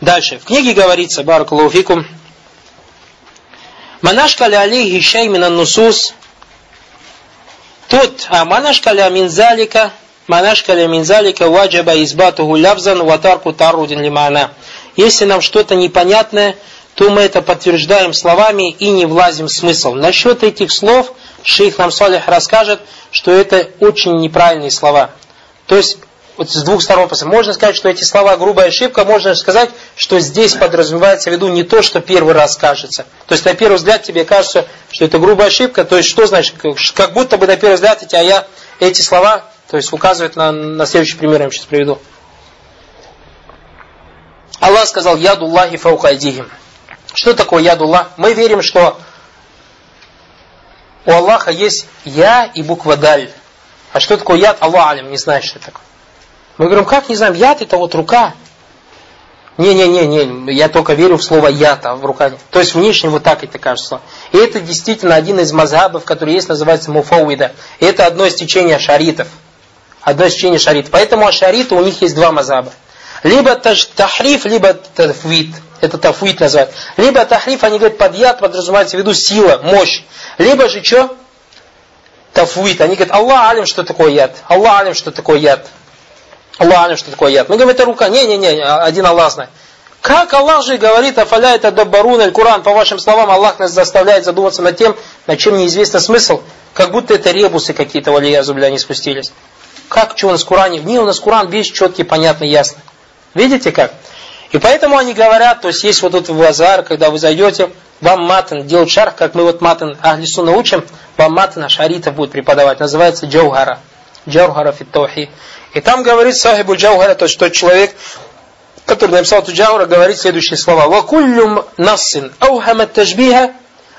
Дальше. В книге говорится, Баракалуфикум, Манашкали алейхи шай минан нусус, Тут, а манашкаля минзалика, манашкаля минзалика ваджаба избатуху лявзан ватарку тарудин лимана. Если нам что-то непонятное, то мы это подтверждаем словами и не влазим в смысл. Насчет этих слов шейх нам Салих расскажет, что это очень неправильные слова. То есть вот с двух сторон можно сказать, что эти слова грубая ошибка, можно сказать, что здесь подразумевается в виду не то, что первый раз кажется. То есть на первый взгляд тебе кажется, что это грубая ошибка, то есть что значит, как будто бы на первый взгляд эти, а я эти слова, то есть указывают на, на следующий пример, я вам сейчас приведу. Аллах сказал, ядуллахи фаукайдихим. Что такое ядуллах? Мы верим, что у Аллаха есть я и буква даль. А что такое яд? Аллах алим, не знает, что это такое. Мы говорим, как не знаем, яд это вот рука. Не-не-не, я только верю в слово яд, а в рука. То есть внешне вот так это кажется. И это действительно один из мазхабов, который есть, называется муфауида. Это одно из течения шаритов. Одно из течения шаритов. Поэтому ашариты у них есть два мазаба. Либо тахриф, либо тафвид. Это тафвид называют. Либо тахриф, они говорят, под яд подразумевается в виду сила, мощь. Либо же что? Тафвид. Они говорят, Аллах алим, что такое яд. Аллах алим, что такое яд. Аллах, что такое яд. Мы говорим, это рука. Не-не-не, один Аллах знает. Как Аллах же говорит, афаля это даббарун аль Куран, по вашим словам, Аллах нас заставляет задуматься над тем, над чем неизвестно смысл, как будто это ребусы какие-то, валия зубля, не спустились. Как, что у нас в Куране? Не, у нас Куран весь четкий, понятный, ясный. Видите как? И поэтому они говорят, то есть есть вот тут в Азар, когда вы зайдете, вам матан делать шарх, как мы вот матан Ахлису научим, вам матан Ашарита будет преподавать, называется Джаугара. Джаугара фиттохи. И там говорит Сахибу Джаугара, то есть тот человек, который написал эту Джаугара, говорит следующие слова. «Вакуллюм нассин аухамат тажбиха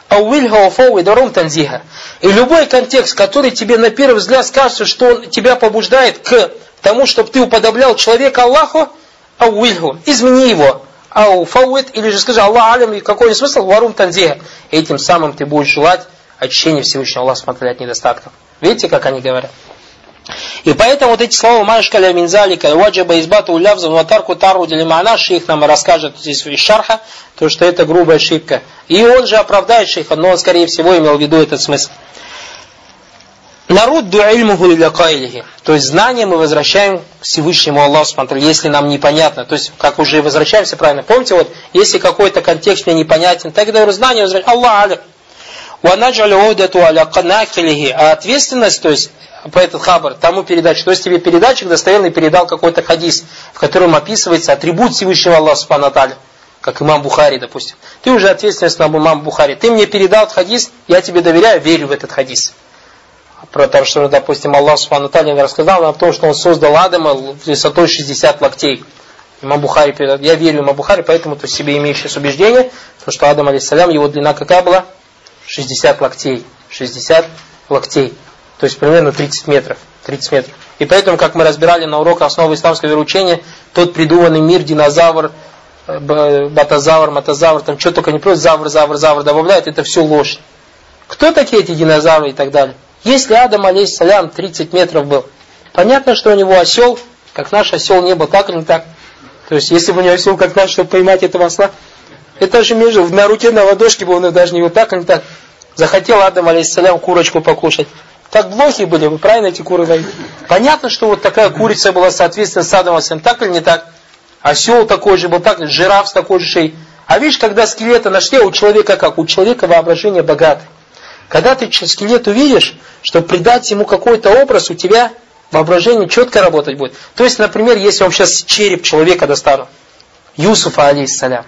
ауильха уфауидарум танзиха». И любой контекст, который тебе на первый взгляд скажется, что он тебя побуждает к тому, чтобы ты уподоблял человека Аллаху, ауильху, измени его. Ау фауит, или же скажи Аллах алям, и какой смысл, варум танзиха. Этим самым ты будешь желать очищения Всевышнего Аллаха, смотря от недостатков. Видите, как они говорят? И поэтому вот эти слова «Машкаля минзалика ваджаба избату улявза ватарку тару делимана» шейх нам расскажет здесь из шарха, то что это грубая ошибка. И он же оправдает шейха, но он скорее всего имел в виду этот смысл. Народ дуильмуху или То есть знание мы возвращаем Всевышнему Аллаху если нам непонятно. То есть, как уже возвращаемся правильно. Помните, вот, если какой-то контекст мне непонятен, тогда знание возвращаем. Аллах аля А ответственность, то есть по этот хабар, тому передать, что если тебе передатчик достоверный передал какой-то хадис, в котором описывается атрибут Всевышнего Аллаха Субхану как имам Бухари, допустим. Ты уже ответственность на имам Бухари. Ты мне передал этот хадис, я тебе доверяю, верю в этот хадис. Про то, что, допустим, Аллах Субхану Таля рассказал о том, что он создал Адама высотой 60 локтей. Имам Бухари передал. Я верю имам Бухари, поэтому ты себе имеешь сейчас убеждение, то, что Адам, алейсалям, его длина какая была? 60 локтей. 60 локтей. То есть примерно 30 метров. 30 метров. И поэтому, как мы разбирали на уроках основы исламского вероучения, тот придуманный мир, динозавр, э, батозавр, мотозавр, там что только не просто завр, завр, завр добавляют, это все ложь. Кто такие эти динозавры и так далее? Если Адам, алейхиссалям, 30 метров был, понятно, что у него осел, как наш осел не был, так или не так? То есть, если бы у него осел, как наш, чтобы поймать этого осла, это же между, на руке на ладошке был, он даже не вот так или не так. Захотел Адам, алейхиссалям, курочку покушать. Так блохи были, вы правильно эти куры дают? Понятно, что вот такая курица была соответственно с Адамом так или не так? Осел такой же был, так? Жираф с такой же шеей. А видишь, когда скелета нашли, у человека как? У человека воображение богатое. Когда ты скелет увидишь, чтобы придать ему какой-то образ, у тебя воображение четко работать будет. То есть, например, если вам сейчас череп человека достану, Юсуфа, алейхиссалям,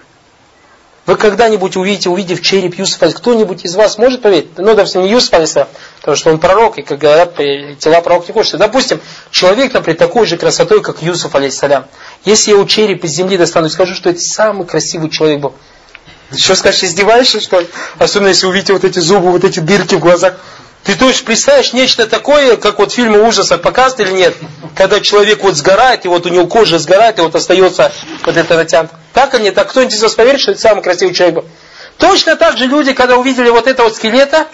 вы когда-нибудь увидите, увидев череп Юсуфа, кто-нибудь из вас может поверить? Ну, допустим, не Юсуф, алейсалям, потому что он пророк, и, как говорят, тела пророк не хочется. Допустим, человек, например, такой же красотой, как Юсуф, алейсалям. Если я его череп из земли достану скажу, что это самый красивый человек был, что скажешь, издеваешься, что ли? Особенно, если увидите вот эти зубы, вот эти дырки в глазах. Ты то есть представляешь нечто такое, как вот в фильме ужасов показывают или нет? Когда человек вот сгорает, и вот у него кожа сгорает, и вот остается вот это натянуто. Так или нет? Так кто-нибудь из вас поверит, что это самый красивый человек был? Точно так же люди, когда увидели вот этого скелета,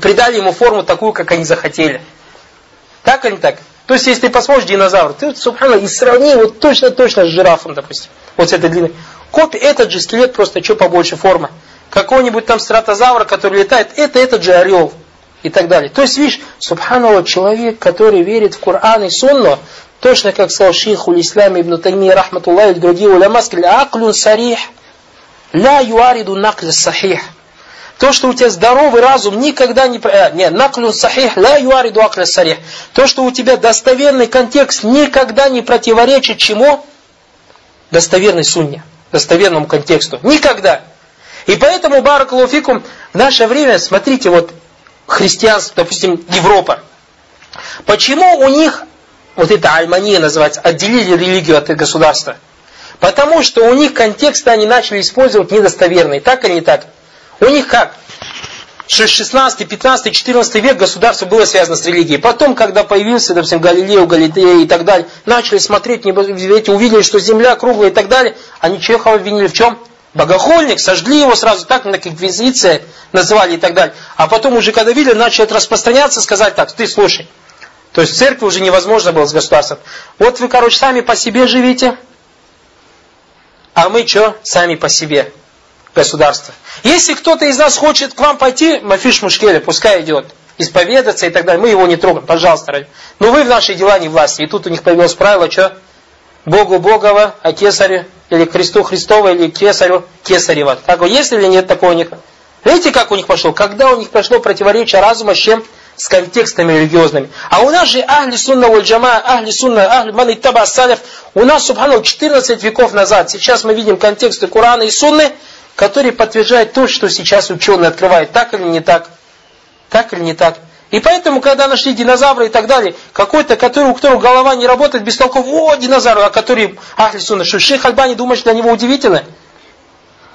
придали ему форму такую, как они захотели. Так или не так? То есть, если ты посмотришь динозавр, ты, субхана, и сравни вот точно-точно с жирафом, допустим. Вот с этой длиной. Копия, этот же скелет просто что побольше форма. Какого-нибудь там стратозавра, который летает, это этот же орел. И так далее. То есть, видишь, субханаллах, человек, который верит в Коран и Сунну, точно как сказал шейх Улислам ибн Тайми, рахматуллах, и другие уляма, сказали, аклюн сарих, ля юариду накля сахих. То, что у тебя здоровый разум никогда не... Э, нет, наклюн сахих, ля юариду акля сарих. То, что у тебя достоверный контекст никогда не противоречит чему? Достоверной сунне, достоверному контексту. Никогда. И поэтому, баракалуфикум, в наше время, смотрите, вот христианство, допустим, Европа. Почему у них, вот это альмания называется, отделили религию от государства? Потому что у них контексты они начали использовать недостоверные. Так или не так? У них как? 16, 15, 14 век государство было связано с религией. Потом, когда появился, допустим, Галилео, Галилея и так далее, начали смотреть, эти увидели, что земля круглая и так далее, они Чехова обвинили в чем? Богохульник, сожгли его сразу, так, как инквизиция называли и так далее. А потом уже, когда видели, начали распространяться, сказать так, ты слушай. То есть церкви уже невозможно было с государством. Вот вы, короче, сами по себе живите, а мы что? Сами по себе. Государство. Если кто-то из нас хочет к вам пойти, Мафиш Мушкеля, пускай идет. Исповедаться и так далее. Мы его не трогаем, пожалуйста. Но вы в наши дела не власти. И тут у них появилось правило, что? Богу Богова, а кесарю, или Христу Христова, или кесарю Кесарева. Так есть или нет такого у них? Видите, как у них пошло? Когда у них пошло противоречие разума с чем? с контекстами религиозными. А у нас же ахли сунна валь джама, ахли сунна, ахли ман иттаба салиф, у нас, субхану, 14 веков назад. Сейчас мы видим контексты Корана и Сунны, которые подтверждают то, что сейчас ученые открывают. Так или не так? Так или не так? И поэтому, когда нашли динозавры и так далее, какой-то, который, у которого голова не работает, без толков, о, динозавр, а который, ахли сунна, что шейх Альбани думает, что для него удивительно?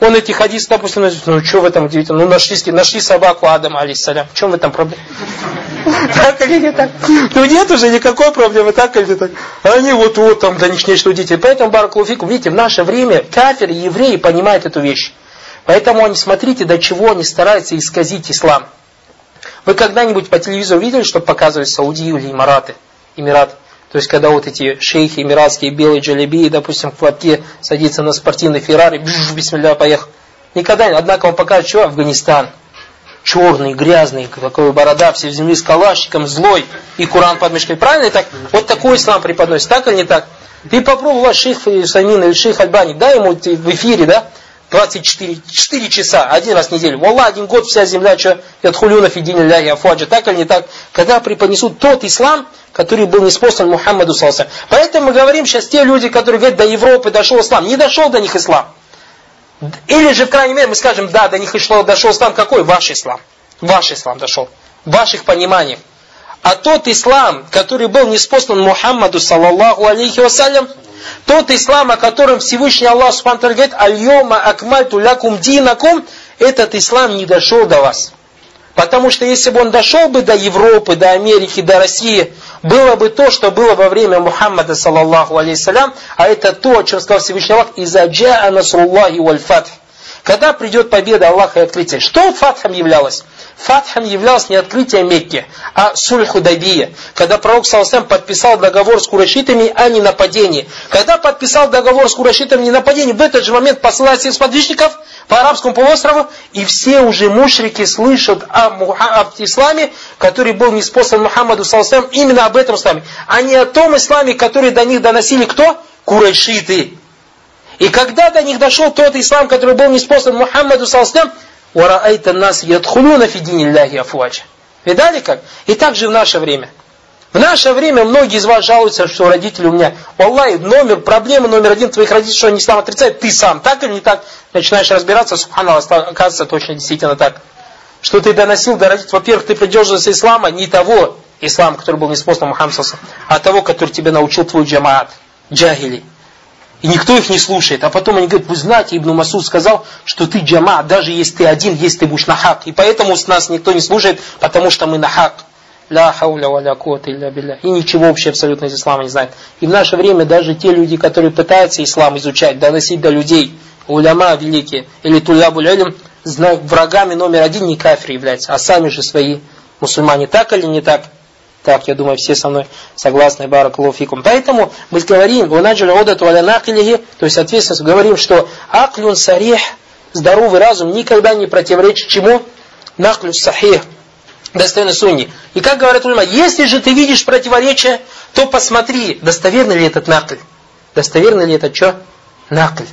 Он эти хадисы, допустим, ну что в этом удивительно? Ну нашли, нашли собаку Адама, алейсалям. В чем в этом проблема? Так или не так? Ну нет уже никакой проблемы, так или не так? Они вот, вот там для них нечто удивительное. Поэтому, Баракулуфикум, видите, в наше время кафиры, евреи понимают эту вещь. Поэтому они, смотрите, до чего они стараются исказить ислам. Вы когда-нибудь по телевизору видели, что показывают Саудию или Эмираты? Эмираты. То есть, когда вот эти шейхи эмиратские, белые джалиби, допустим, в платке садится на спортивный Феррари, бжж, бисмилля, поехал. Никогда не. Однако он покажет, что Афганистан. Черный, грязный, такой борода, все в земле с калашником, злой, и Куран под мешкой. Правильно так? Вот такой ислам преподносит. Так или не так? Ты попробовал шейх Самин или шейх Альбани, дай ему в эфире, да? 24 4 часа, один раз в неделю. Wallah, один год вся земля, что ядхулюна фидин ляхи афуаджа, так или не так, когда преподнесут тот ислам, который был неспослан Мухаммаду Салса. Поэтому мы говорим сейчас те люди, которые говорят, до Европы дошел ислам. Не дошел до них ислам. Или же, в крайней мере, мы скажем, да, до них дошел, дошел ислам. Какой? Ваш ислам. Ваш ислам дошел. Ваших пониманиях. А тот ислам, который был неспослан Мухаммаду, саллаллаху алейхи вассалям, тот ислам, о котором Всевышний Аллах Субхану говорит, «Альйома акмальту лякум динакум», этот ислам не дошел до вас. Потому что если бы он дошел бы до Европы, до Америки, до России, было бы то, что было во время Мухаммада, саллаллаху алейхиссалям, а это то, о чем сказал Всевышний Аллах, «Изаджа анасруллахи валь фатх». Когда придет победа Аллаха и открытие. Что фатхом являлось? Фатхом являлось не открытие Мекки, а сульху Дабия. Когда пророк Саласам подписал договор с курашитами о ненападении. Когда подписал договор с курашитами о ненападении, в этот же момент посылает всех сподвижников по арабскому полуострову, и все уже мушрики слышат о, об исламе, который был неспослан Мухаммаду Саласам, именно об этом исламе, а не о том исламе, который до них доносили кто? Курайшиты. И когда до них дошел тот ислам, который был неспослан Мухаммаду Саласлам, «Вараайта нас ядхулюна фидини ляхи афуача». Видали как? И так же в наше время. В наше время многие из вас жалуются, что родители у меня, Аллах, номер, проблема номер один твоих родителей, что они ислам отрицают, ты сам, так или не так? Начинаешь разбираться, субханаллах, оказывается, точно действительно так. Что ты доносил до родителей, во-первых, ты придерживался ислама, не того ислама, который был неспослан Мухаммад а того, который тебе научил твой джамаат, джахили. И никто их не слушает. А потом они говорят, вы знаете, Ибн Масуд сказал, что ты джама, даже если ты один, если ты будешь на. И поэтому с нас никто не слушает, потому что мы на хак. Ля хауля валя куата илля билля. И ничего вообще абсолютно из ислама не знают. И в наше время даже те люди, которые пытаются ислам изучать, доносить до людей, уляма великие, или тулябуль илм, врагами номер один не кафир являются, а сами же свои мусульмане. Так или не так? Так, я думаю, все со мной согласны, баракалуфикум. Поэтому мы говорим, то есть, соответственно, говорим, что аклюн сарих, здоровый разум, никогда не противоречит чему? Наклю сахих, достоверной сунни. И как говорят ульма, если же ты видишь противоречие, то посмотри, достоверный ли этот накль. Достоверный ли это что? Накль.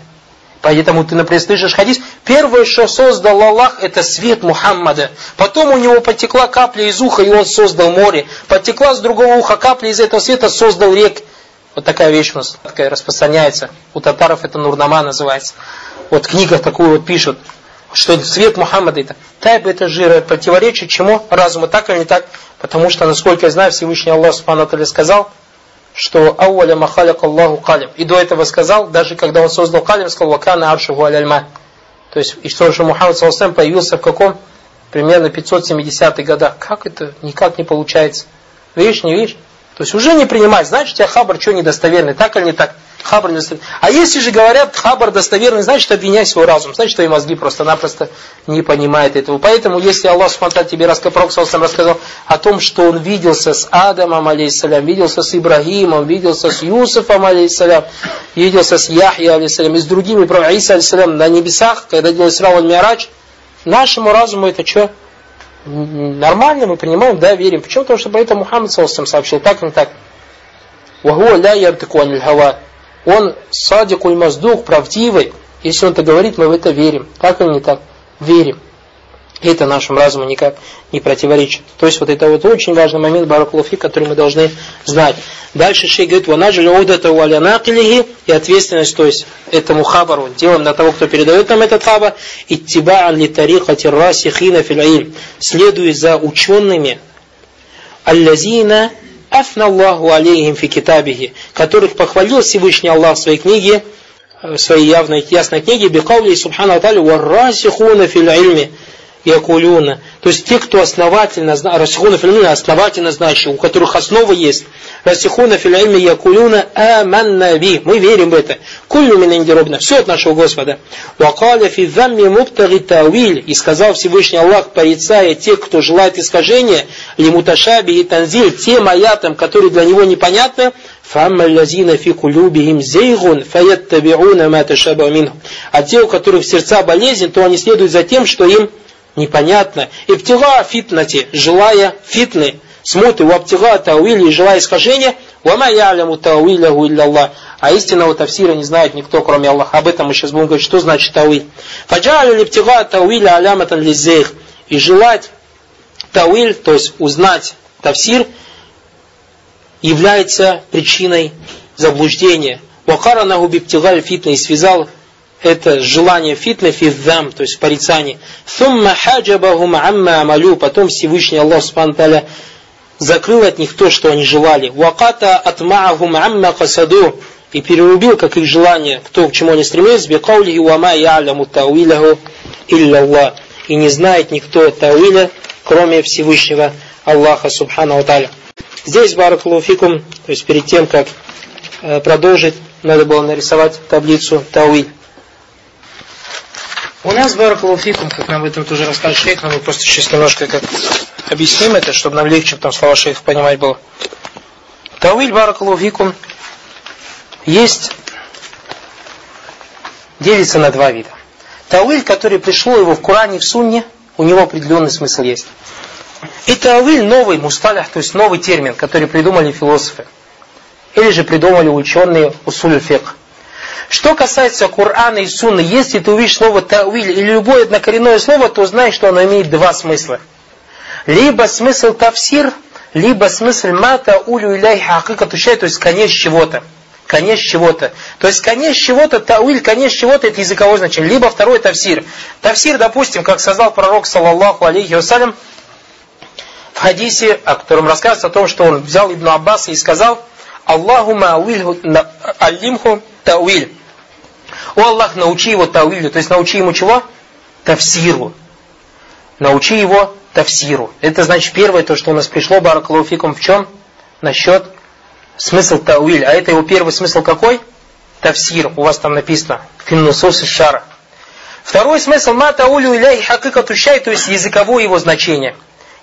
Поэтому ты, например, слышишь хадис, первое, что создал Аллах, это свет Мухаммада. Потом у него потекла капля из уха, и он создал море. Потекла с другого уха капля из этого света, создал рек. Вот такая вещь у нас такая распространяется. У татаров это Нурнама называется. Вот в книгах такую вот пишут, что свет Мухаммада это. Тайб это жир, противоречит чему? Разуму так или не так? Потому что, насколько я знаю, Всевышний Аллах Субхану сказал, что ауаля махаляк Аллаху калим. И до этого сказал, даже когда он создал калим, сказал, вакана аршуху аляльма. То есть, и что же Мухаммад Саласам появился в каком? Примерно 570 годах. Как это? Никак не получается. Видишь, не видишь? То есть уже не принимать. Значит, у тебя хабар что недостоверный, так или не так? Хабар. А если же говорят, хабар достоверный, значит, обвиняй свой разум. Значит, твои мозги просто-напросто не понимают этого. Поэтому, если Аллах Субтитры тебе рассказал, рассказал о том, что он виделся с Адамом, алейхиссалям, виделся с Ибрагимом, виделся с Юсуфом, алейхиссалям, виделся с Яхья, алейхиссалям, и с другими, про Иса, алейхиссалям, на небесах, когда делал Исрау Миарач, нашему разуму это что? нормально мы принимаем, да, верим. Почему? Потому что поэтому Мухаммад Саласам сообщил так и так. Вахуа ля яртыку хава. Он садикуль маздух, правдивый. Если он это говорит, мы в это верим. Так или не так? Верим это нашему разуму никак не противоречит. То есть вот это вот очень важный момент баракулуфи, который мы должны знать. Дальше шей говорит, ванаджили удата валянакилихи, и ответственность, то есть этому хабару, делаем на того, кто передает нам этот хабар, иттиба'ан ли тарихати расихина фил следуя за учеными, аллазина афна Аллаху алейхим фи китабихи, которых похвалил Всевышний Аллах в своей книге, в своей явной, ясной книге, бикаули субхану аталю, варрасихуна фил якулюна. То есть те, кто основательно, расихуна филимина, основательно знающие, у которых основа есть. Расихуна филимина якулюна аманна би. Мы верим в это. Куллю минандиробна. Все от нашего Господа. Вакаля фи замми муптаги тауиль. И сказал Всевышний Аллах, порицая тех, кто желает искажения, лимуташаби и танзиль, тем аятам, которые для него непонятны, فَأَمَّا الَّذِينَ فِي قُلُوبِهِمْ زَيْغٌ فَيَتَّبِعُونَ مَا تَشَابَهَ مِنْهُ А те, у которых сердца болезнь, то они следуют за тем, что им непонятно. Иптига фитнати, желая фитны, смуты, у аптига тауили, желая искажения, вама яляму тауиляху илля А истинного тавсира не знает никто, кроме Аллаха. Об этом мы сейчас будем говорить, что значит тауиль. Фаджали липтига тауиля аляматан лизейх. И желать тауиль, то есть узнать тавсир, является причиной заблуждения. Вакаранаху биптигаль фитна и связал это желание фитна фиддам, то есть порицание. Сумма хаджабахум амма амалю, потом Всевышний Аллах Субхану закрыл от них то, что они желали. Ваката атмаахум амма касаду, и перерубил, как их желание, кто к чему они стремились, бекаулихи вама я'ляму тауиляху илля Аллах. И не знает никто тауиля, кроме Всевышнего Аллаха Субхану Аталя. Здесь, баракулуфикум, то есть перед тем, как э, продолжить, надо было нарисовать таблицу тауиль. У нас баракулуфикум, как нам в этом тоже расскажет шейх, но мы просто сейчас немножко как объясним это, чтобы нам легче там слова шейха понимать было. Тауиль баракулуфикум есть, делится на два вида. Тауиль, который пришло его в Коране и в Сунне, у него определенный смысл есть. И тауиль новый мусталях, то есть новый термин, который придумали философы. Или же придумали ученые усуль фикх. Что касается Корана и Сунны, если ты увидишь слово «тауиль» или любое однокоренное слово, то знай, что оно имеет два смысла. Либо смысл тавсир, либо смысл мата улю иляй хакикату то есть конец чего-то. Конец чего-то. То есть конец чего-то, тауиль, конец чего-то, это языковое значение. Либо второй тавсир. Тавсир, допустим, как сказал пророк, саллаллаху алейхи вассалям, в хадисе, о котором рассказывается о том, что он взял Ибн Аббаса и сказал, Аллахума алимху тауиль. О Аллах, научи его тауилю, то есть научи ему чего? Тавсиру. Научи его тавсиру. Это значит первое, то, что у нас пришло, баракалуфикум, в чем? Насчет смысл тауиль. А это его первый смысл какой? Тавсир. У вас там написано. Финнусус шара. Второй смысл ма таулю иляй хакикату то есть языковое его значение.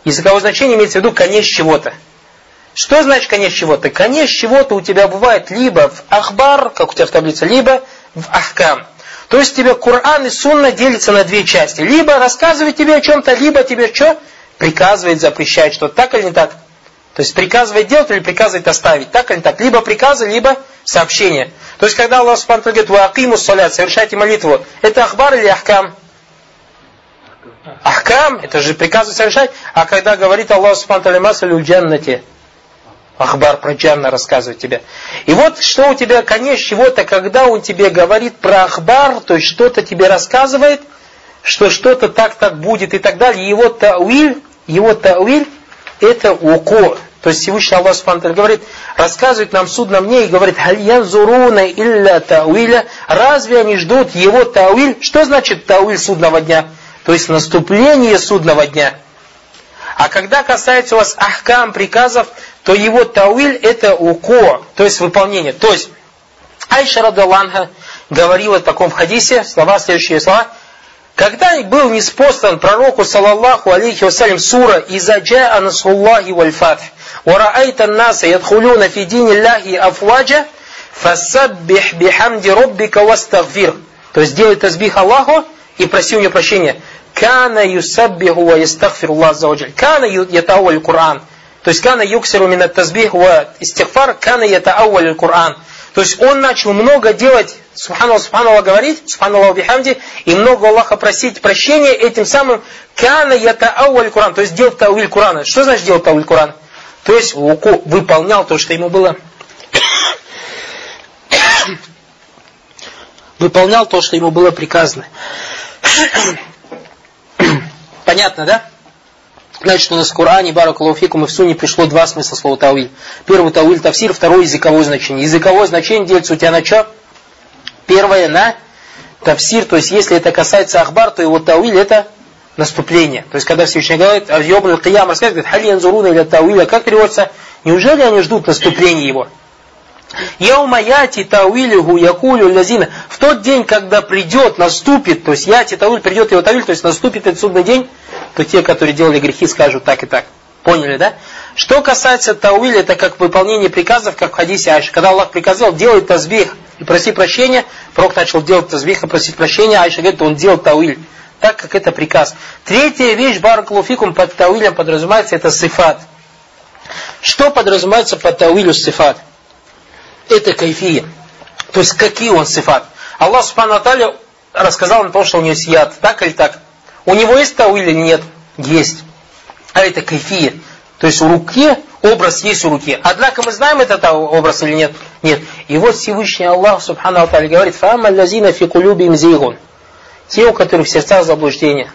Языковое значение имеется в виду конец чего-то. Что значит конец чего-то? Конец чего-то у тебя бывает либо в ахбар, как у тебя в таблице, либо в ахкам. То есть тебе Коран и Сунна делятся на две части. Либо рассказывает тебе о чем-то, либо тебе что? Приказывает, запрещает что-то. Так или не так? То есть приказывает делать или приказывает оставить. Так или не так? Либо приказы, либо сообщение. То есть когда Аллах Субхану говорит, «Ва акиму салят», совершайте молитву, это ахбар или ахкам? Ахкам, это же приказы совершать. А когда говорит Аллах Субхану масалю джаннате, Ахбар про Джанна рассказывает тебе. И вот что у тебя, конечно, чего-то, когда он тебе говорит про Ахбар, то есть что-то тебе рассказывает, что что-то так-так будет и так далее. Его тауиль, его тауиль, это уко. То есть Всевышний Аллах Субхану говорит, рассказывает нам судно мне и говорит, «Хальян зуруна илля тауиля». Разве они ждут его тауиль? Что значит тауиль судного дня? То есть наступление судного дня. А когда касается у вас ахкам, приказов, то его тауиль это уко, то есть выполнение. То есть Айша Радаланха говорила в таком хадисе, слова, следующие слова, когда был неспослан пророку, салаллаху алейхи вассалям, сура «Иза джаа насуллахи валь фатх, ва раайта наса ядхулюна фи дини Аллахи афваджа, фасаббих бихамди роббика вастагфир». То есть делает тазбих Аллаху и проси у него прощения. Кана юсаббиху ва ястагфиру Аллах за Кана ятауаль Кур'ан. То есть кана юксиру минат тазбих ва истихфар, кана ятауаль Кур'ан. То есть он начал много делать, субханаллах, субханаллах говорить, субханаллах бихамди, и много Аллаха просить прощения, этим самым кана ятауаль Кур'ан. То есть делал тауиль Кур'ана. Что значит делать тауиль Кур'ан? То есть выполнял то, что ему было выполнял то, что ему было приказано. Понятно, да? Значит, у нас в Коране, Баракалуфикум и в Суне пришло два смысла слова Тауиль. Первый Тауиль Тавсир, второй языковое значение. Языковое значение делится у тебя на что? Первое на Тавсир, то есть если это касается Ахбар, то его Тауиль это наступление. То есть когда Всевышний говорит, Йобн Аль-Киям рассказывает, Хали Янзуруна или Тауиля, как переводится, неужели они ждут наступления его? Яума яти тауилюху якулю лязина. В тот день, когда придет, наступит, то есть яти тауиль, придет его тауиль, то есть наступит этот судный день, то те, которые делали грехи, скажут так и так. Поняли, да? Что касается тауиля, это как выполнение приказов, как в хадисе Айши. Когда Аллах приказал, делай тазбих и проси прощения, пророк начал делать тазбих и просить прощения, Айша говорит, он делал тауиль, так как это приказ. Третья вещь, баракулуфикум, под тауилем подразумевается, это сифат. Что подразумевается под тауилю сифат? Это кайфия. То есть какие он сифат. Аллах Субхану Аталя рассказал нам то, что у него есть яд. Так или так? У него есть тау или нет? Есть. А это кайфия. То есть у руки образ есть у руки. Однако мы знаем этот образ или нет? Нет. И вот Всевышний Аллах Субхану Аталя говорит, «Фама лазина фи кулюбим зигун». Те, у которых в сердцах заблуждение.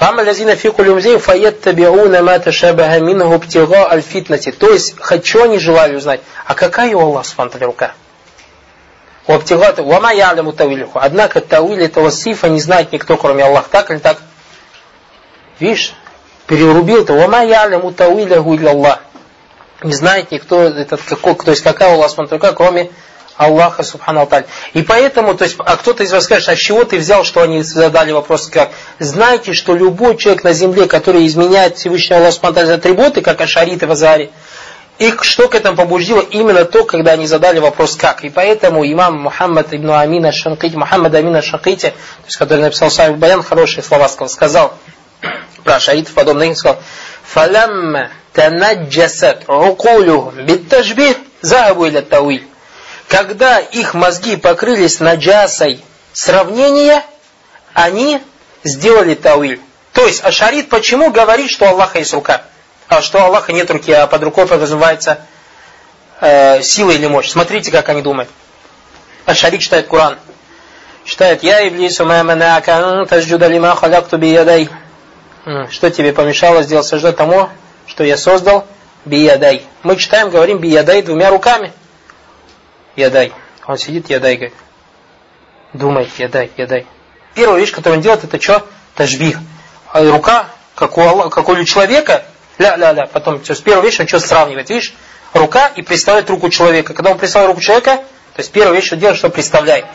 Фама лазина фи кулюмзей фаяттабиуна ма ташабаха минху птига аль фитнати. То есть, хочу они желали узнать, а какая у Аллаха субхану рука? У обтигата, вама яляму тавилиху. Однако тауиль этого сифа не знает никто, кроме Аллаха. Так или так? Видишь, перерубил-то, вама яляму тавилиху илля Аллах. Не знает никто, этот, какой, то есть какая у Аллаха субхану рука, кроме Аллаха Субхану Алталь. И поэтому, то есть, а кто-то из вас скажет, а с чего ты взял, что они задали вопрос как? Знаете, что любой человек на земле, который изменяет Всевышнего Аллаха Субхану атрибуты, как Ашарит и Вазари, их что к этому побудило? Именно то, когда они задали вопрос как. И поэтому имам Мухаммад ибн Амина Шанкити, Мухаммад Амина Шанкити, то есть, который написал Сами Баян, хорошие слова сказал, сказал про ашаритов подобных, сказал, «Фалямма танаджасат укулюхум биттажбих захабу иля тауиль» когда их мозги покрылись наджасой сравнения, они сделали тауиль. То есть Ашарит почему говорит, что Аллаха есть рука? А что Аллаха нет руки, а под рукой подразумевается э, сила или мощь. Смотрите, как они думают. Ашарит читает Коран. Читает, я Иблису маманака тажджуда лима халакту биядай. Что тебе помешало сделать сажда тому, что я создал? Биядай. Мы читаем, говорим биядай двумя руками ядай. Он сидит, ядай, говорит. Думает, ядай, ядай. Первая вещь, которую он делает, это что? Тажбих. А рука, как у, Аллах, как у человека, ля-ля-ля, потом, то есть первая вещь, он что сравнивает, видишь? Рука и представляет руку человека. Когда он представил руку человека, то есть первая вещь, что делает, что представляет.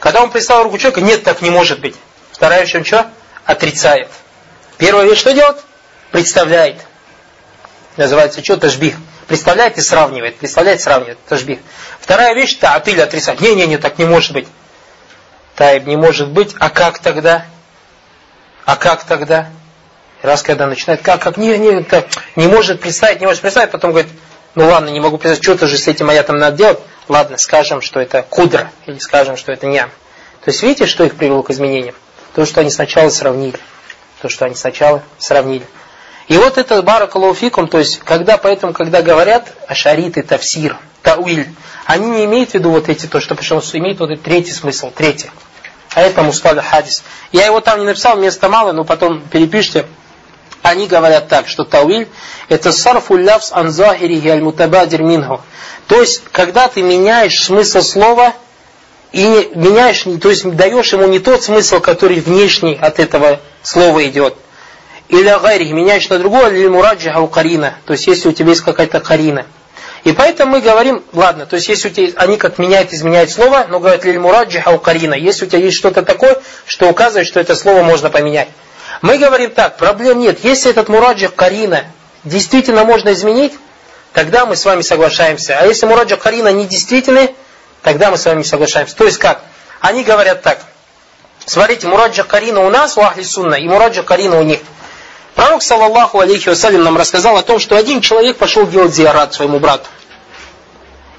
Когда он представил руку человека, нет, так не может быть. Вторая вещь, он что? Отрицает. Первая вещь, что делает? Представляет. Называется что? Тажбих. Представляет и сравнивает. Представляет, сравнивает. Тажбих. Вторая вещь, таатыль отрицать. Не-не-не, так не может быть. Таиб не может быть. А как тогда? А как тогда? Раз когда начинает, как, как, не, не, как, не может представить, не может представить, потом говорит, ну ладно, не могу представить, что-то же с этим аятом надо делать. Ладно, скажем, что это кудра, или скажем, что это ням. То есть видите, что их привело к изменениям? То, что они сначала сравнили. То, что они сначала сравнили. И вот это баракалуфикум, то есть, когда, поэтому, когда говорят ашарит и тавсир, тауиль, они не имеют в виду вот эти, то, что пришел, имеют вот этот третий смысл, третий. А это мусталь хадис. Я его там не написал, места мало, но потом перепишите. Они говорят так, что тауиль это сарфу лявс анзахири аль мутабадир. То есть, когда ты меняешь смысл слова и меняешь, то есть даешь ему не тот смысл, который внешний от этого слова идет, или гайри, меняешь на другое, или мураджиха у карина. То есть, если у тебя есть какая-то карина. И поэтому мы говорим, ладно, то есть, если у тебя, они как меняют, изменяют слово, но говорят, лиль мураджиха у карина. Если у тебя есть что-то такое, что указывает, что это слово можно поменять. Мы говорим так, проблем нет. Если этот мураджих карина действительно можно изменить, тогда мы с вами соглашаемся. А если мураджих карина не действительный, тогда мы с вами не соглашаемся. То есть как? Они говорят так. Смотрите, мураджих карина у нас, у ахли сунна, и мураджих карина у них – Пророк, саллаллаху алейхи вассалям, нам рассказал о том, что один человек пошел делать зиарат своему брату.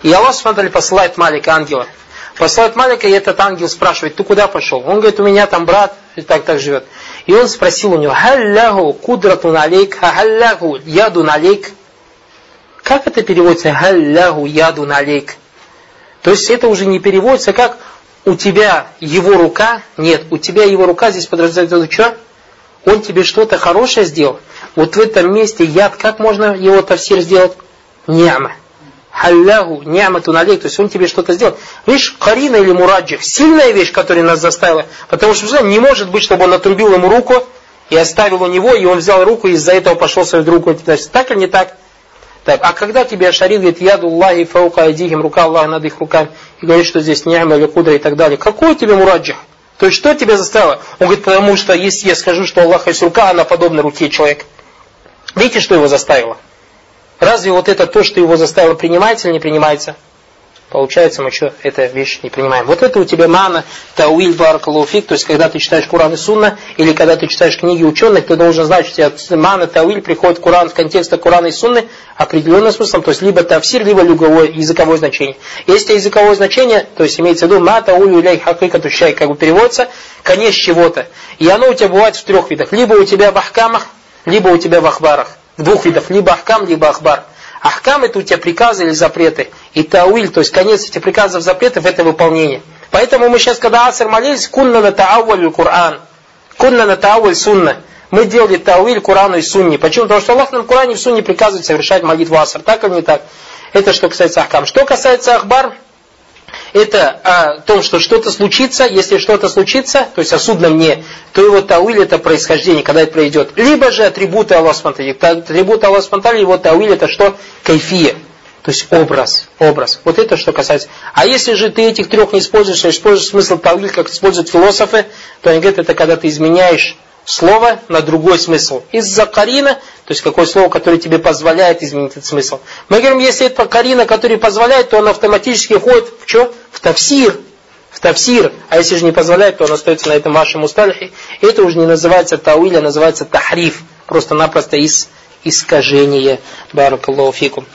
И Аллах смотрели, посылает Малика, ангела. Посылает Малика, и этот ангел спрашивает, ты куда пошел? Он говорит, у меня там брат, и так так живет. И он спросил у него, халлаху кудратун алейк, халлаху ядун алейк. Как это переводится? Халлаху ядун алейк. То есть это уже не переводится как у тебя его рука. Нет, у тебя его рука здесь подразумевается что? Он тебе что-то хорошее сделал, вот в этом месте яд, как можно его тавсир сделать? Няма. Халлаху, нямату налейк, то есть он тебе что-то сделал. Видишь, карина или мураджих, сильная вещь, которая нас заставила, потому что не может быть, чтобы он отрубил ему руку и оставил у него, и он взял руку и из-за этого пошел свою другу. Так или не так? Так, а когда тебе Ашарит говорит, яду Аллахи фаука айдихим, рука Аллаха над их руками, и говорит, что здесь няма или кудра и так далее, какой тебе мураджих? То есть что тебя заставило? Он говорит, потому что если я скажу, что Аллах есть рука, она подобна руке человека. Видите, что его заставило? Разве вот это то, что его заставило, принимается или не принимается? Получается, мы что, эта вещь не принимаем. Вот это у тебя мана, тауиль, баракалуфик, то есть когда ты читаешь Куран и Сунна, или когда ты читаешь книги ученых, ты должен знать, что у тебя мана, тауиль приходит Куран в контексте Курана и Сунны определенным смыслом, то есть либо тавсир, либо люговое, языковое значение. Если языковое значение, то есть имеется в виду ма, тауиль, уляй, хакыка, тущай, как бы переводится, конец чего-то. И оно у тебя бывает в трех видах. Либо у тебя в ахкамах, либо у тебя в ахбарах. В двух видах. Либо ахкам, либо ахбар. Ахкам это у тебя приказы или запреты. И тауиль, то есть конец этих приказов, запретов, это выполнение. Поэтому мы сейчас, когда аср молились, кунна на тааваль Кур'ан. Кунна на тааваль сунна. Мы делали тауиль Курану и сунни. Почему? Потому что Аллах нам в Куране и в сунне приказывает совершать молитву аср. Так или не так? Это что касается ахкам. Что касается ахбар, это о том, что что-то случится, если что-то случится, то есть о судном не, то его тауиль это происхождение, когда это произойдет. Либо же атрибуты Аллаха Спантали. Атрибуты Аллаха Спантали, его тауиль это что? Кайфия. То есть образ, образ. Вот это что касается. А если же ты этих трех не используешь, а используешь смысл тауиль, как используют философы, то они говорят, это когда ты изменяешь слово на другой смысл. Из-за карина, то есть какое слово, которое тебе позволяет изменить этот смысл. Мы говорим, если это карина, который позволяет, то он автоматически входит в что? В тавсир. В тавсир. А если же не позволяет, то он остается на этом вашем усталихе. Это уже не называется тауиль, а называется тахриф. Просто-напросто из искажение. Баракаллаху фикум.